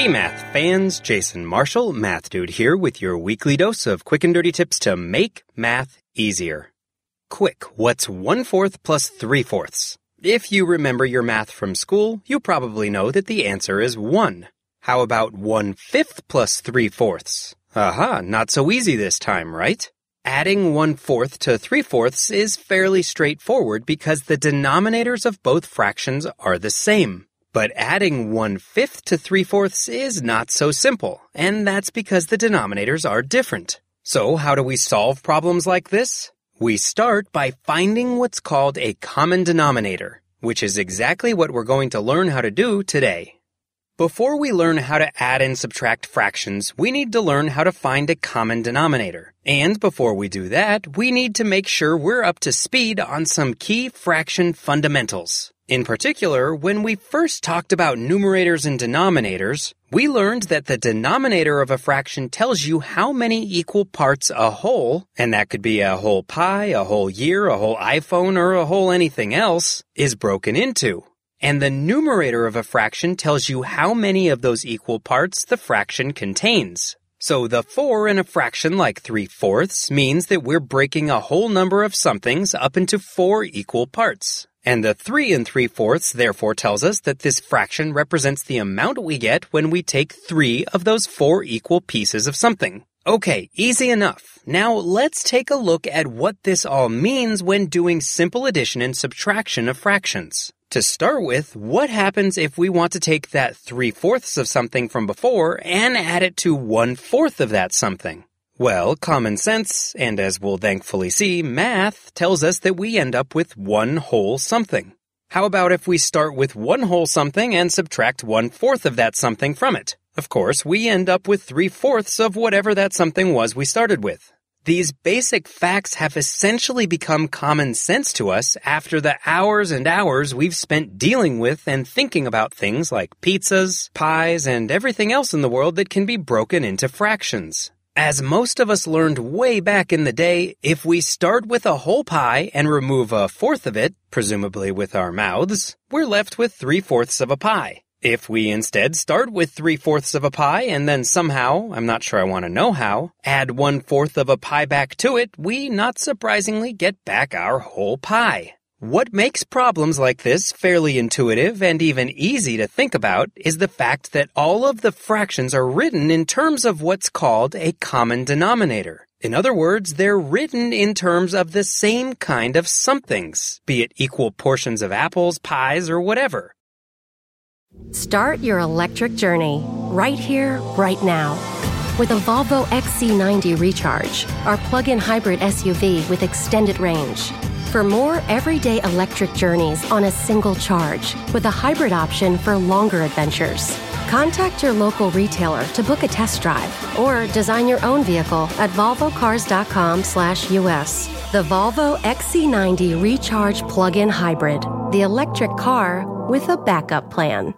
Hey math fans, Jason Marshall, Math Dude here with your weekly dose of quick and dirty tips to make math easier. Quick, what's one fourth plus three fourths? If you remember your math from school, you probably know that the answer is one. How about one fifth plus three fourths? Aha, not so easy this time, right? Adding one fourth to three fourths is fairly straightforward because the denominators of both fractions are the same. But adding one fifth to three fourths is not so simple, and that's because the denominators are different. So how do we solve problems like this? We start by finding what's called a common denominator, which is exactly what we're going to learn how to do today. Before we learn how to add and subtract fractions, we need to learn how to find a common denominator. And before we do that, we need to make sure we're up to speed on some key fraction fundamentals. In particular, when we first talked about numerators and denominators, we learned that the denominator of a fraction tells you how many equal parts a whole, and that could be a whole pie, a whole year, a whole iPhone, or a whole anything else, is broken into. And the numerator of a fraction tells you how many of those equal parts the fraction contains. So the 4 in a fraction like 3 fourths means that we're breaking a whole number of somethings up into 4 equal parts. And the 3 and 3 fourths therefore tells us that this fraction represents the amount we get when we take 3 of those 4 equal pieces of something. Okay, easy enough. Now let's take a look at what this all means when doing simple addition and subtraction of fractions. To start with, what happens if we want to take that 3 fourths of something from before and add it to 1 fourth of that something? Well, common sense, and as we'll thankfully see, math tells us that we end up with one whole something. How about if we start with one whole something and subtract one fourth of that something from it? Of course, we end up with three fourths of whatever that something was we started with. These basic facts have essentially become common sense to us after the hours and hours we've spent dealing with and thinking about things like pizzas, pies, and everything else in the world that can be broken into fractions. As most of us learned way back in the day, if we start with a whole pie and remove a fourth of it, presumably with our mouths, we're left with three fourths of a pie. If we instead start with three fourths of a pie and then somehow, I'm not sure I want to know how, add one fourth of a pie back to it, we not surprisingly get back our whole pie. What makes problems like this fairly intuitive and even easy to think about is the fact that all of the fractions are written in terms of what's called a common denominator. In other words, they're written in terms of the same kind of somethings, be it equal portions of apples, pies, or whatever. Start your electric journey right here, right now. With a Volvo XC90 Recharge, our plug in hybrid SUV with extended range. For more everyday electric journeys on a single charge, with a hybrid option for longer adventures. Contact your local retailer to book a test drive or design your own vehicle at volvocars.com/us. The Volvo XC90 Recharge Plug-in Hybrid, the electric car with a backup plan.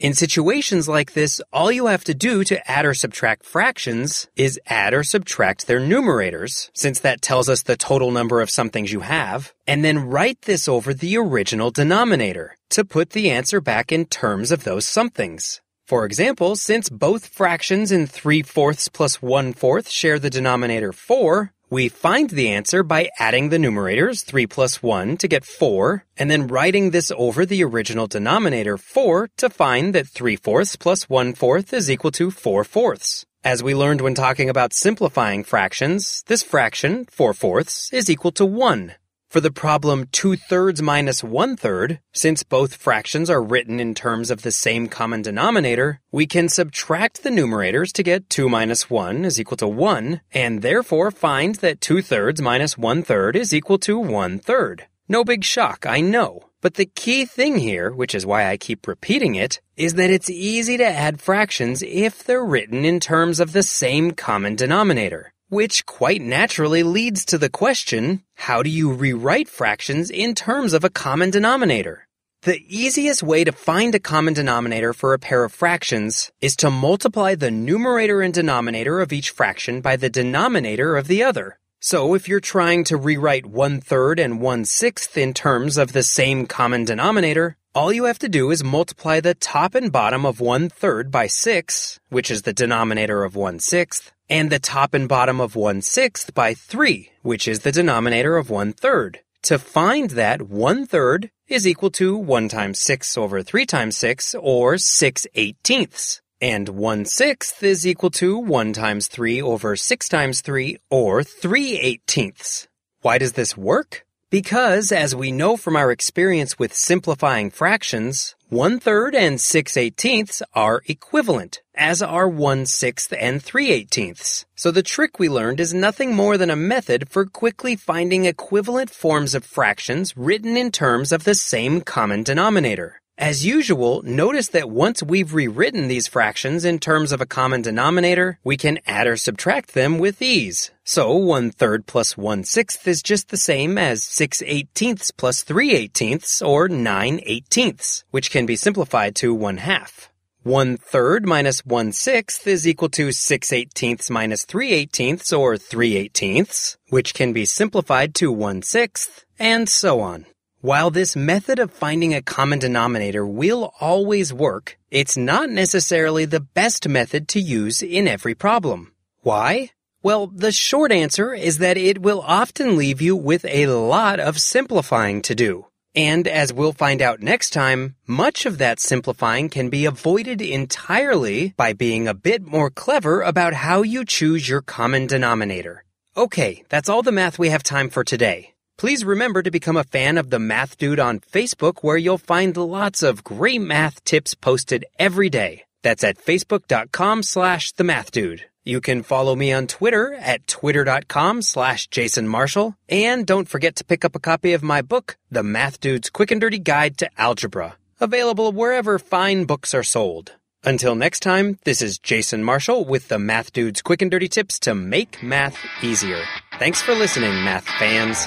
In situations like this, all you have to do to add or subtract fractions is add or subtract their numerators, since that tells us the total number of somethings you have, and then write this over the original denominator to put the answer back in terms of those somethings. For example, since both fractions in 3 fourths plus 1 fourth share the denominator 4, we find the answer by adding the numerators 3 plus 1 to get 4, and then writing this over the original denominator 4 to find that 3 fourths plus 1 fourth is equal to 4 fourths. As we learned when talking about simplifying fractions, this fraction, 4 fourths, is equal to 1. For the problem 2 thirds minus 1 third, since both fractions are written in terms of the same common denominator, we can subtract the numerators to get 2 minus 1 is equal to 1, and therefore find that 2 thirds minus 1 third is equal to 1 third. No big shock, I know. But the key thing here, which is why I keep repeating it, is that it's easy to add fractions if they're written in terms of the same common denominator. Which quite naturally leads to the question, how do you rewrite fractions in terms of a common denominator? The easiest way to find a common denominator for a pair of fractions is to multiply the numerator and denominator of each fraction by the denominator of the other. So if you're trying to rewrite one third and one sixth in terms of the same common denominator, all you have to do is multiply the top and bottom of one third by six, which is the denominator of one sixth, and the top and bottom of 1 sixth by 3, which is the denominator of 1 third. To find that 1 third is equal to 1 times 6 over 3 times 6, or 6 eighteenths. And 1 sixth is equal to 1 times 3 over 6 times 3, or 3 eighteenths. Why does this work? Because, as we know from our experience with simplifying fractions, one third and six eighteenths are equivalent, as are one sixth and three eighteenths. So the trick we learned is nothing more than a method for quickly finding equivalent forms of fractions written in terms of the same common denominator. As usual, notice that once we've rewritten these fractions in terms of a common denominator, we can add or subtract them with ease. So one third plus one sixth is just the same as six eighteenths plus three eighteenths, or nine eighteenths, which can be simplified to one half. One third minus one sixth is equal to six eighteenths minus three eighteenths, or three eighteenths, which can be simplified to one sixth, and so on. While this method of finding a common denominator will always work, it's not necessarily the best method to use in every problem. Why? Well, the short answer is that it will often leave you with a lot of simplifying to do. And as we'll find out next time, much of that simplifying can be avoided entirely by being a bit more clever about how you choose your common denominator. Okay, that's all the math we have time for today. Please remember to become a fan of the Math Dude on Facebook where you'll find lots of great math tips posted every day. That's at facebook.com slash the math dude. You can follow me on Twitter at twitter.com slash Jason Marshall. And don't forget to pick up a copy of my book, The Math Dude's Quick and Dirty Guide to Algebra. Available wherever fine books are sold. Until next time, this is Jason Marshall with the Math Dude's Quick and Dirty Tips to make math easier. Thanks for listening, math fans.